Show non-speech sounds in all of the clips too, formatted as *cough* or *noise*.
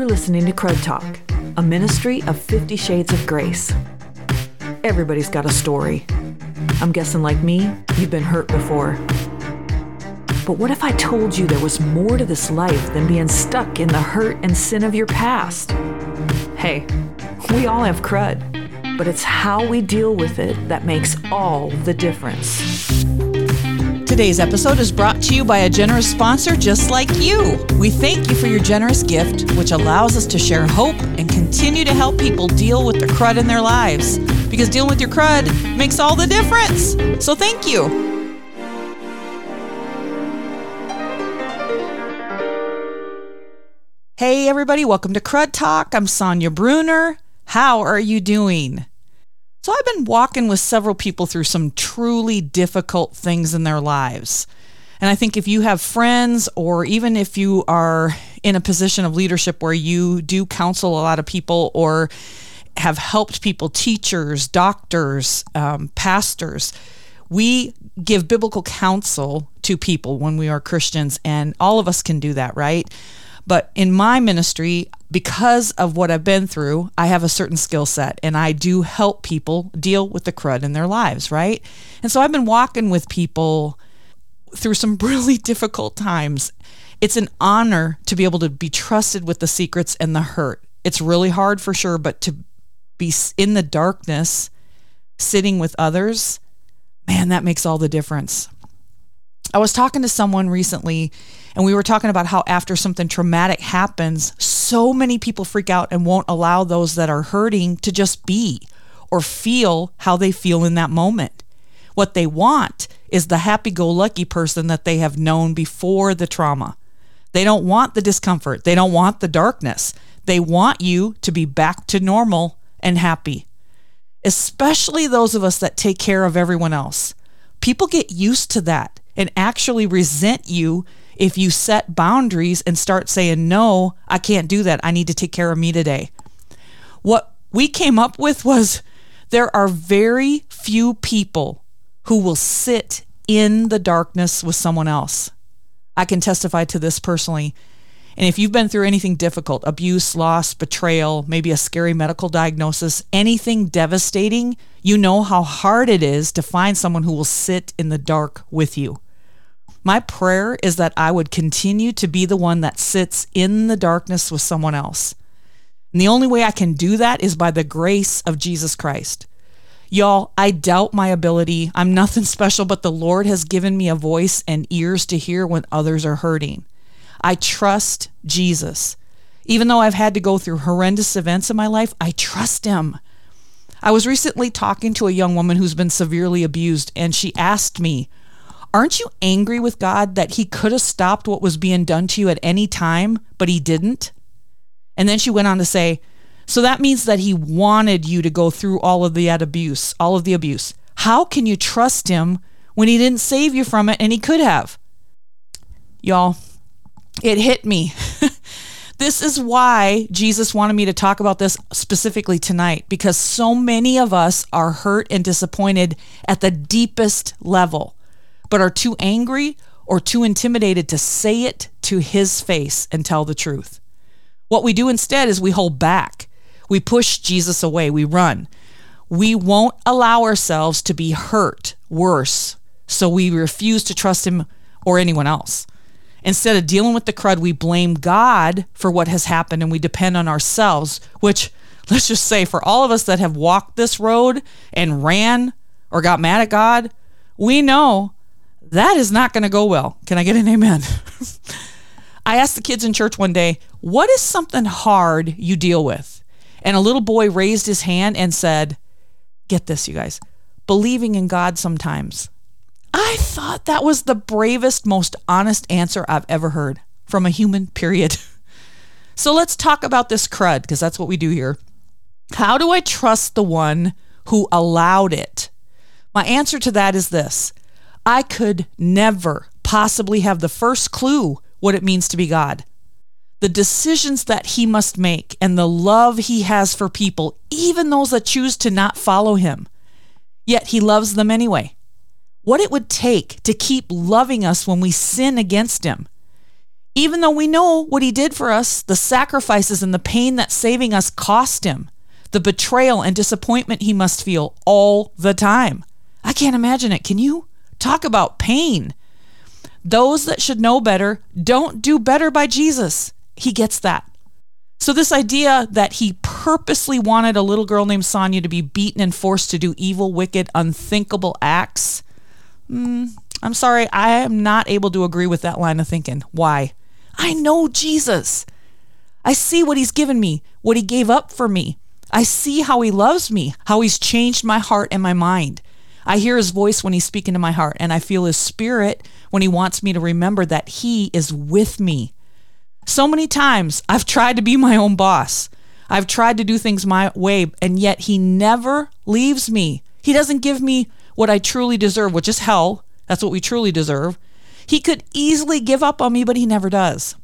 You're listening to Crud Talk, a ministry of 50 Shades of Grace. Everybody's got a story. I'm guessing, like me, you've been hurt before. But what if I told you there was more to this life than being stuck in the hurt and sin of your past? Hey, we all have crud, but it's how we deal with it that makes all the difference. Today's episode is brought to you by a generous sponsor just like you. We thank you for your generous gift, which allows us to share hope and continue to help people deal with the crud in their lives. Because dealing with your crud makes all the difference. So thank you. Hey, everybody, welcome to Crud Talk. I'm Sonya Brunner. How are you doing? So I've been walking with several people through some truly difficult things in their lives. And I think if you have friends, or even if you are in a position of leadership where you do counsel a lot of people or have helped people, teachers, doctors, um, pastors, we give biblical counsel to people when we are Christians, and all of us can do that, right? But in my ministry, because of what I've been through, I have a certain skill set and I do help people deal with the crud in their lives, right? And so I've been walking with people through some *laughs* really difficult times. It's an honor to be able to be trusted with the secrets and the hurt. It's really hard for sure, but to be in the darkness, sitting with others, man, that makes all the difference. I was talking to someone recently and we were talking about how after something traumatic happens, so many people freak out and won't allow those that are hurting to just be or feel how they feel in that moment. What they want is the happy go lucky person that they have known before the trauma. They don't want the discomfort, they don't want the darkness. They want you to be back to normal and happy. Especially those of us that take care of everyone else. People get used to that and actually resent you if you set boundaries and start saying, no, I can't do that. I need to take care of me today. What we came up with was there are very few people who will sit in the darkness with someone else. I can testify to this personally. And if you've been through anything difficult, abuse, loss, betrayal, maybe a scary medical diagnosis, anything devastating, you know how hard it is to find someone who will sit in the dark with you. My prayer is that I would continue to be the one that sits in the darkness with someone else. And the only way I can do that is by the grace of Jesus Christ. Y'all, I doubt my ability. I'm nothing *laughs* special, but the Lord has given me a voice and ears to hear when others are hurting. I trust Jesus. Even though I've had to go through horrendous events in my life, I trust Him. I was recently talking to a young woman who's been severely abused, and she asked me, Aren't you angry with God that He could have stopped what was being done to you at any time, but He didn't? And then she went on to say, So that means that He wanted you to go through all of the abuse, all of the abuse. How can you trust Him when He didn't save you from it and He could have? Y'all, it hit me. *laughs* this is why Jesus wanted me to talk about this specifically tonight because so many of us are hurt and disappointed at the deepest level but are too angry or too intimidated to say it to his face and tell the truth. What we do instead is we hold back. We push Jesus away. We run. We won't allow ourselves to be hurt worse, so we refuse to trust him or anyone else. Instead of dealing with the crud, we blame God for what has happened and we depend on ourselves, which, *laughs* let's just say, for all of us that have walked this road and ran or got mad at God, we know that is not going to go well. Can I get an amen? *laughs* I asked the kids in church one day, What is something hard you deal with? And a little boy raised his hand and said, Get this, you guys, believing in God sometimes. I thought that was the bravest, most honest answer I've ever heard from a human, period. *laughs* so let's talk about this crud, because that's what we do here. How do I trust the one who allowed it? My answer to that is this I could never possibly have the first clue what it means to be God. The decisions that he must make and the love he has for people, even those that choose to not follow him. Yet he loves them anyway. What it would take to keep loving us when we sin against him. Even though we know what he did for us, the sacrifices and the pain that saving us cost him, the betrayal and disappointment he must feel all the time. I can't imagine it. Can you? Talk about pain. Those that should know better don't do better by Jesus. He gets that. So, this idea that he purposely wanted a little girl named Sonya to be beaten and forced to do evil, wicked, unthinkable acts, mm, I'm sorry, I am not able to agree with that line of thinking. Why? I know Jesus. I see what he's given me, what he gave up for me. I see how he loves me, how he's changed my heart and my mind. I hear his voice when he's speaking to my heart, and I feel his spirit when he wants me to remember that he is with me. So many times I've tried to be my own boss. I've tried to do things my way, and yet he never leaves me. He doesn't give me what I truly deserve, which is hell. That's what we truly deserve. He could easily give up on me, but he never does.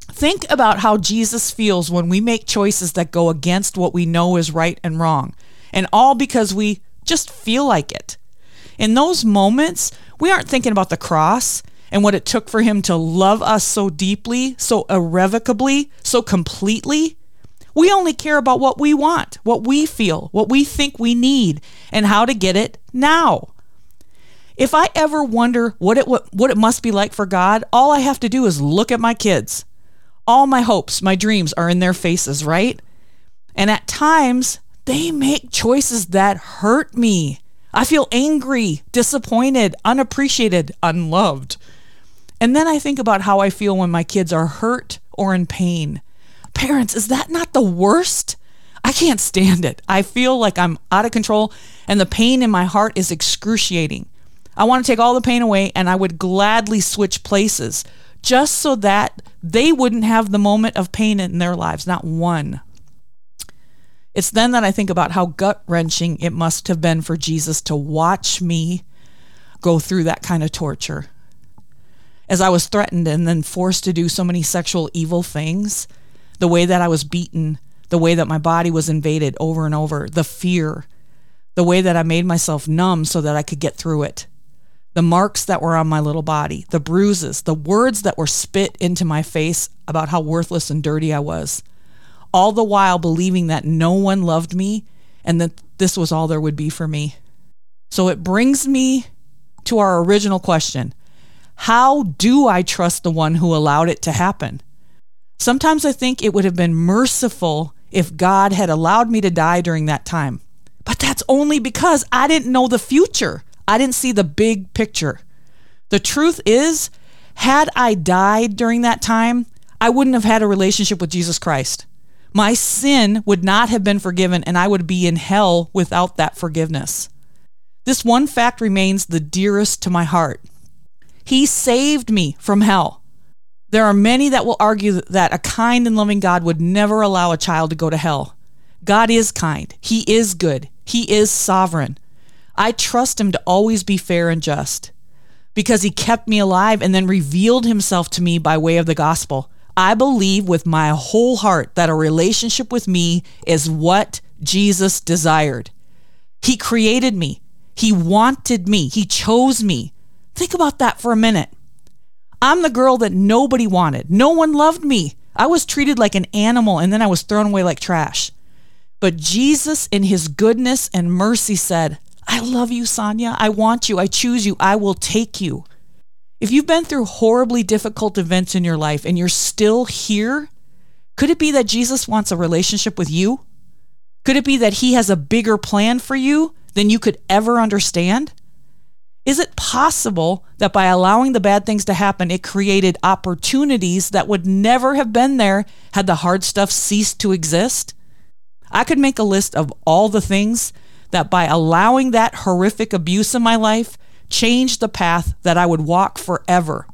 Think about how Jesus feels when we make choices that go against what we know is right and wrong, and all because we just feel like it. In those moments, we aren't thinking about the cross and what it took for him to love us so deeply, so irrevocably, so completely. We only care about what we want, what we feel, what we think we need, and how to get it now. If I ever wonder what it what it must be like for God, all I have to do is look at my kids. All my hopes, my dreams are in their faces, right? And at times, they make choices that hurt me. I feel angry, disappointed, unappreciated, unloved. And then I think about how I feel when my kids are hurt or in pain. Parents, is that not the worst? I can't stand it. I feel like I'm out of control and the pain in my heart is excruciating. I want to take all the pain away and I would gladly switch places just so that they wouldn't have the moment of pain in their lives, not one. It's then that I think about how gut wrenching it must have been for Jesus to watch me go through that kind of torture. As I was threatened and then forced to do so many sexual evil things, the way that I was beaten, the way that my body was invaded over and over, the fear, the way that I made myself numb so that I could get through it, the marks that were on my little body, the bruises, the words that were spit into my face about how worthless and dirty I was all the while believing that no one loved me and that this was all there would be for me. So it brings me to our original question How do I trust the one who allowed it to happen? Sometimes I think it would have been merciful if God had allowed me to die during that time. But that's only because I didn't know the future. I didn't see the big picture. The truth is, had I died during that time, I wouldn't have had a relationship with Jesus Christ my sin would not have been forgiven and I would be in hell without that forgiveness. This one fact remains the dearest to my heart. He saved me from hell. There are many that will argue that a kind and loving God would never allow a child to go to hell. God is kind. He is good. He is sovereign. I trust him to always be fair and just because he kept me alive and then revealed himself to me by way of the gospel. I believe with my whole heart that a relationship with me is what Jesus desired. He created me, He wanted me, He chose me. Think about that for a minute. I'm the girl that nobody wanted. No one loved me. I was treated like an animal and then I was thrown away like trash. But Jesus, in his goodness and mercy, said, I love you, Sonya. I want you. I choose you. I will take you. If you've been through horribly difficult events in your life and you're still here, could it be that Jesus wants a relationship with you? Could it be that he has a bigger plan for you than you could ever understand? Is it possible that by allowing the bad things to happen, it created opportunities that would never have been there had the hard stuff ceased to exist? I could make a list of all the things that by allowing that horrific abuse in my life change the path that I would walk forever.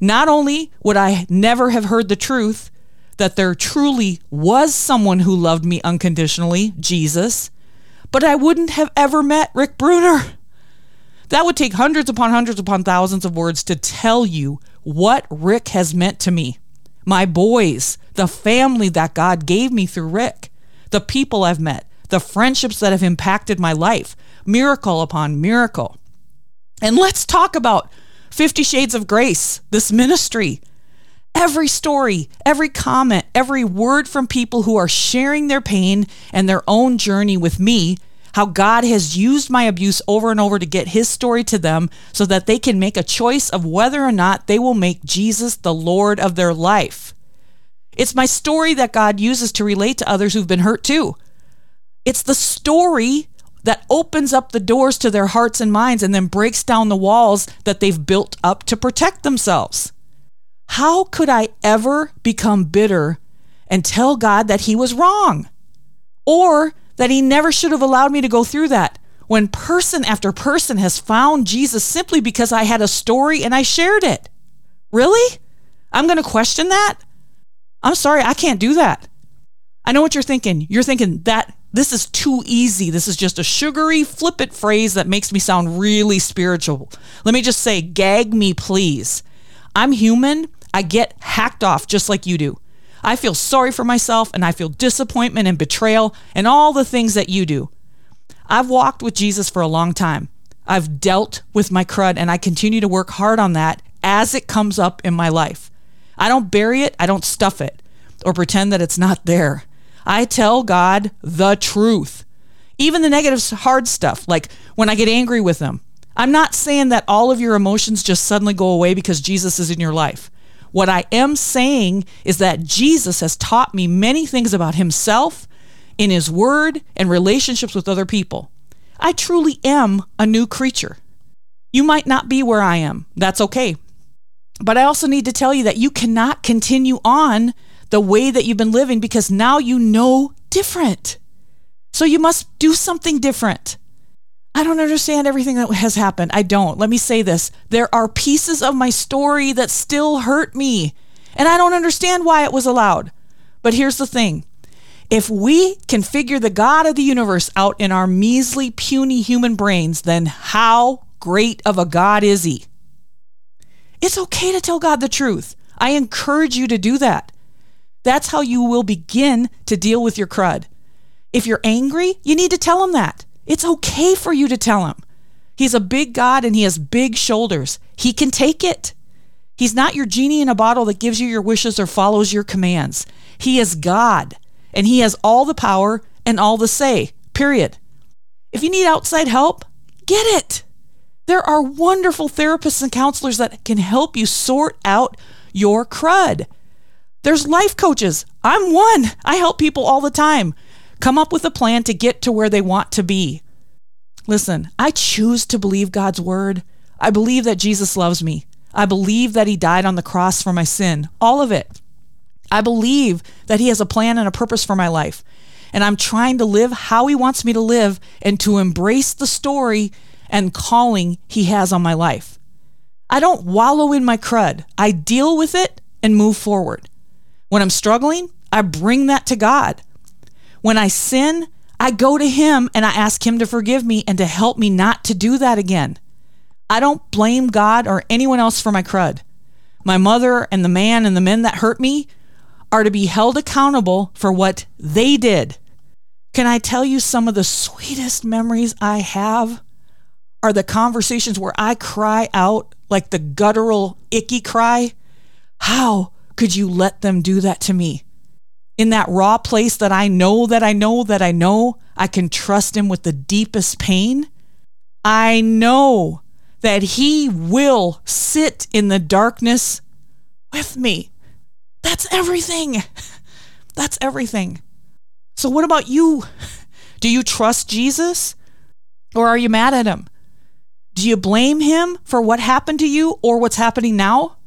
Not only would I never have heard the truth that there truly was someone who loved me unconditionally, Jesus, but I wouldn't have ever met Rick Brunner. That would take hundreds upon hundreds upon thousands of words to tell you what Rick has meant to me. My boys, the family that God gave me through Rick, the people I've met, the friendships that have impacted my life, miracle upon miracle. And let's talk about Fifty Shades of Grace, this ministry. Every story, every comment, every word from people who are sharing their pain and their own journey with me, how God has used my abuse over and over to get his story to them so that they can make a choice of whether or not they will make Jesus the Lord of their life. It's my story that God uses to relate to others who've been hurt too. It's the story that opens up the doors to their hearts and minds and then breaks down the walls that they've built up to protect themselves. How could I ever become bitter and tell God that He was wrong? Or that He never should have allowed me to go through that when person after person has found Jesus simply because I had a story and I shared it? Really? I'm going to question that? I'm sorry, I can't do that. I know what you're thinking. You're thinking that this is too easy. This is just a sugary, flippant phrase that makes me sound really spiritual. Let me just say, gag me, please. I'm human. I get hacked off just like you do. I feel sorry for myself and I feel disappointment and betrayal and all the things that you do. I've walked with Jesus for a long time. I've dealt with my crud and I continue to work hard on that as it comes up in my life. I don't bury it, I don't stuff it or pretend that it's not there. I tell God the truth. Even the negative, hard stuff, like when I get angry with Him. I'm not saying that all of your emotions just suddenly go away because Jesus is in your life. What I am saying is that Jesus has taught me many things about Himself in His Word and relationships with other people. I truly am a new creature. You might not be where I am. That's okay. But I also need to tell you that you cannot continue on the way that you've been living because now you know different. So you must do something different. I don't understand everything that has happened. I don't. Let me say this there are pieces of my story that still hurt me, and I don't understand why it was allowed. But here's the thing if we can figure the God of the universe out in our measly, puny human brains, then how great of a God is He? It's okay to tell God the truth. I encourage you to do that. That's how you will begin to deal with your crud. If you're angry, you need to tell him that. It's okay for you to tell him. He's a big God and he has big shoulders. He can take it. He's not your genie in a bottle that gives you your wishes or follows your commands. He is God and he has all the power and all the say, period. If you need outside help, get it. There are wonderful therapists and counselors that can help you sort out your crud. There's life coaches. I'm one. I help people all the time come up with a plan to get to where they want to be. Listen, I choose to believe God's word. I believe that Jesus loves me. I believe that he died on the cross for my sin, all of it. I believe that he has a plan and a purpose for my life. And I'm trying to live how he wants me to live and to embrace the story and calling he has on my life. I don't wallow in my crud. I deal with it and move forward. When I'm struggling, I bring that to God. When I sin, I go to Him and I ask Him to forgive me and to help me not to do that again. I don't blame God or anyone else for my crud. My mother and the man and the men that hurt me are to be held accountable for what they did. Can I tell you some of the sweetest memories I have are the conversations where I cry out like the guttural, icky cry? How could you let them do that to me? In that raw place that I know that I know that I know I can trust him with the deepest pain. I know that he will sit in the darkness with me. That's everything. *laughs* That's everything. So, what about you? Do you trust Jesus or are you mad at him? Do you blame him for what happened to you or what's happening now?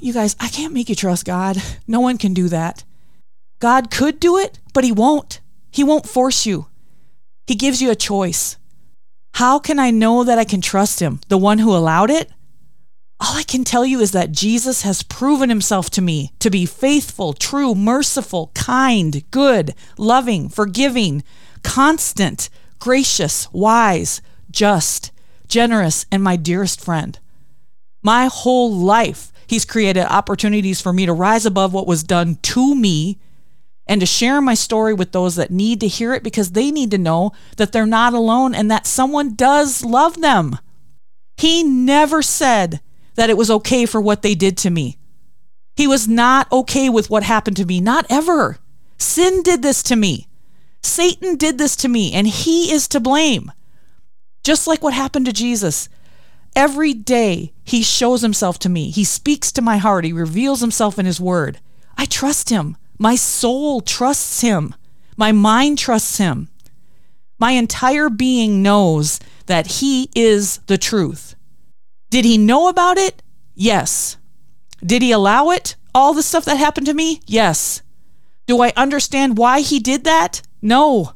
You guys, I can't make you trust God. No one can do that. God could do it, but He won't. He won't force you. He gives you a choice. How can I know that I can trust Him, the one who allowed it? All I can tell you is that Jesus has proven himself to me to be faithful, true, merciful, kind, good, loving, forgiving, constant, gracious, wise, just, generous, and my dearest friend. My whole life, He's created opportunities for me to rise above what was done to me and to share my story with those that need to hear it because they need to know that they're not alone and that someone does love them. He never said that it was okay for what they did to me. He was not okay with what happened to me, not ever. Sin did this to me. Satan did this to me, and he is to blame. Just like what happened to Jesus. Every day he shows himself to me. He speaks to my heart. He reveals himself in his word. I trust him. My soul trusts him. My mind trusts him. My entire being knows that he is the truth. Did he know about it? Yes. Did he allow it? All the stuff that happened to me? Yes. Do I understand why he did that? No.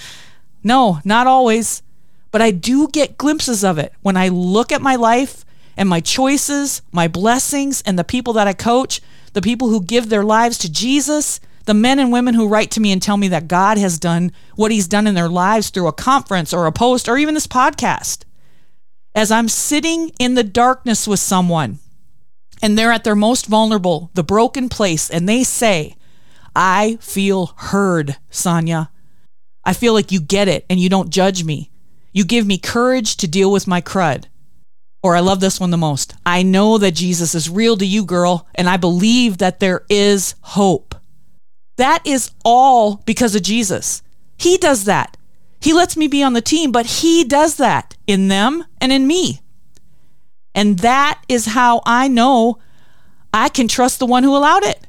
*laughs* no, not always. But I do get glimpses of it when I look at my life and my choices, my blessings, and the people that I coach, the people who give their lives to Jesus, the men and women who write to me and tell me that God has done what he's done in their lives through a conference or a post or even this podcast. As I'm sitting in the darkness with someone and they're at their most vulnerable, the broken place, and they say, I feel heard, Sonya. I feel like you get it and you don't judge me. You give me courage to deal with my crud. Or I love this one the most. I know that Jesus is real to you, girl, and I believe that there is hope. That is all because of Jesus. He does that. He lets me be on the team, but He does that in them and in me. And that is how I know I can trust the one who allowed it.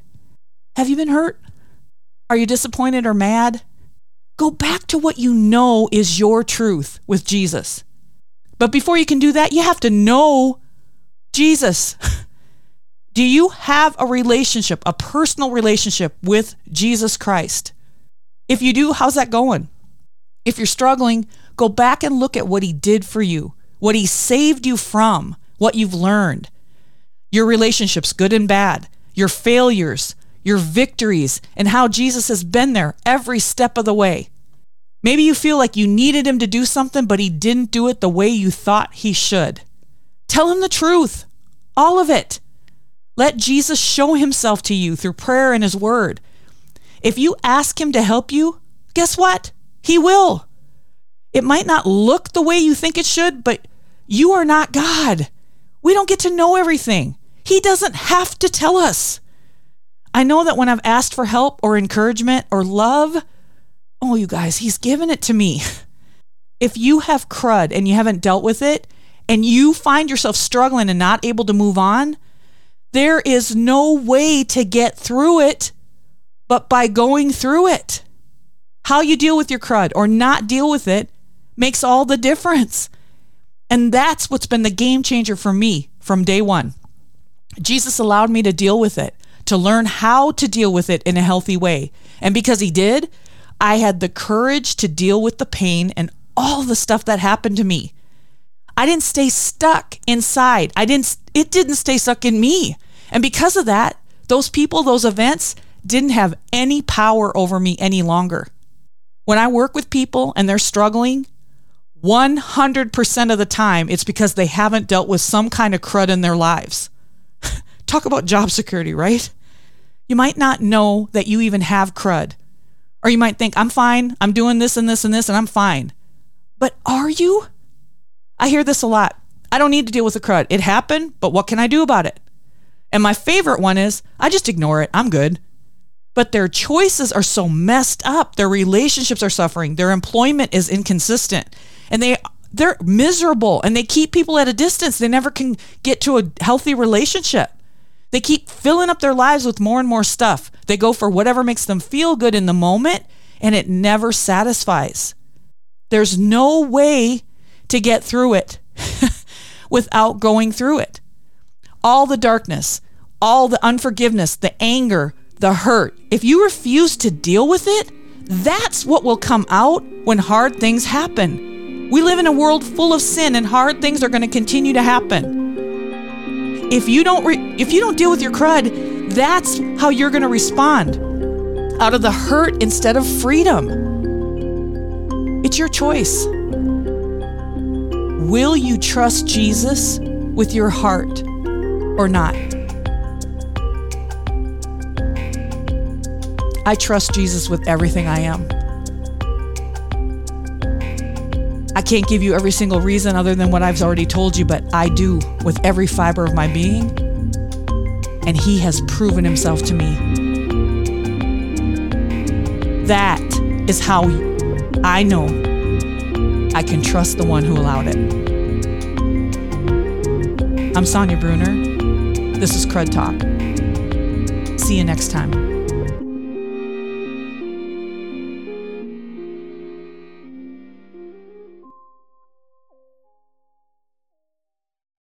Have you been hurt? Are you disappointed or mad? Go back to what you know is your truth with Jesus. But before you can do that, you have to know Jesus. *laughs* do you have a relationship, a personal relationship with Jesus Christ? If you do, how's that going? If you're struggling, go back and look at what he did for you, what he saved you from, what you've learned. Your relationships, good and bad, your failures, your victories, and how Jesus has been there every step of the way. Maybe you feel like you needed him to do something, but he didn't do it the way you thought he should. Tell him the truth, all of it. Let Jesus show himself to you through prayer and his word. If you ask him to help you, guess what? He will. It might not look the way you think it should, but you are not God. We don't get to know everything. He doesn't have to tell us. I know that when I've asked for help or encouragement or love, oh, you guys, he's given it to me. *laughs* If you have crud and you haven't dealt with it, and you find yourself struggling and not able to move on, there is no way to get through it but by going through it. How you deal with your crud or not deal with it makes all the difference. And that's what's been the game changer for me from day one. Jesus allowed me to deal with it to learn how to deal with it in a healthy way. And because he did, I had the courage to deal with the pain and all the stuff that happened to me. I didn't stay stuck inside. I didn't it didn't stay stuck in me. And because of that, those people, those events didn't have any power over me any longer. When I work with people and they're struggling, 100% of the time it's because they haven't dealt with some kind of crud in their lives. *laughs* Talk about job security, right? You might not know that you even have crud. Or you might think, I'm fine. I'm doing this and this and this and I'm fine. But are you? I hear this a lot. I don't need to deal with the crud. It happened, but what can I do about it? And my favorite one is I just ignore it. I'm good. But their choices are so messed up. Their relationships are suffering. Their employment is inconsistent. And they they're miserable and they keep people at a distance. They never can get to a healthy relationship. They keep filling up their lives with more and more stuff. They go for whatever makes them feel good in the moment, and it never satisfies. There's no way to get through it *laughs* without going through it. All the darkness, all the unforgiveness, the anger, the hurt, if you refuse to deal with it, that's what will come out when hard things happen. We live in a world full of sin, and hard things are going to continue to happen if you don't re- if you don't deal with your crud, that's how you're going to respond. Out of the hurt instead of freedom. It's your choice. Will you trust Jesus with your heart or not? I trust Jesus with everything I am. Can't give you every single reason other than what I've already told you, but I do with every fiber of my being. and He has proven Himself to me. That is how I know I can trust the one who allowed it. I'm Sonya Brunner. This is Crud Talk. See you next time.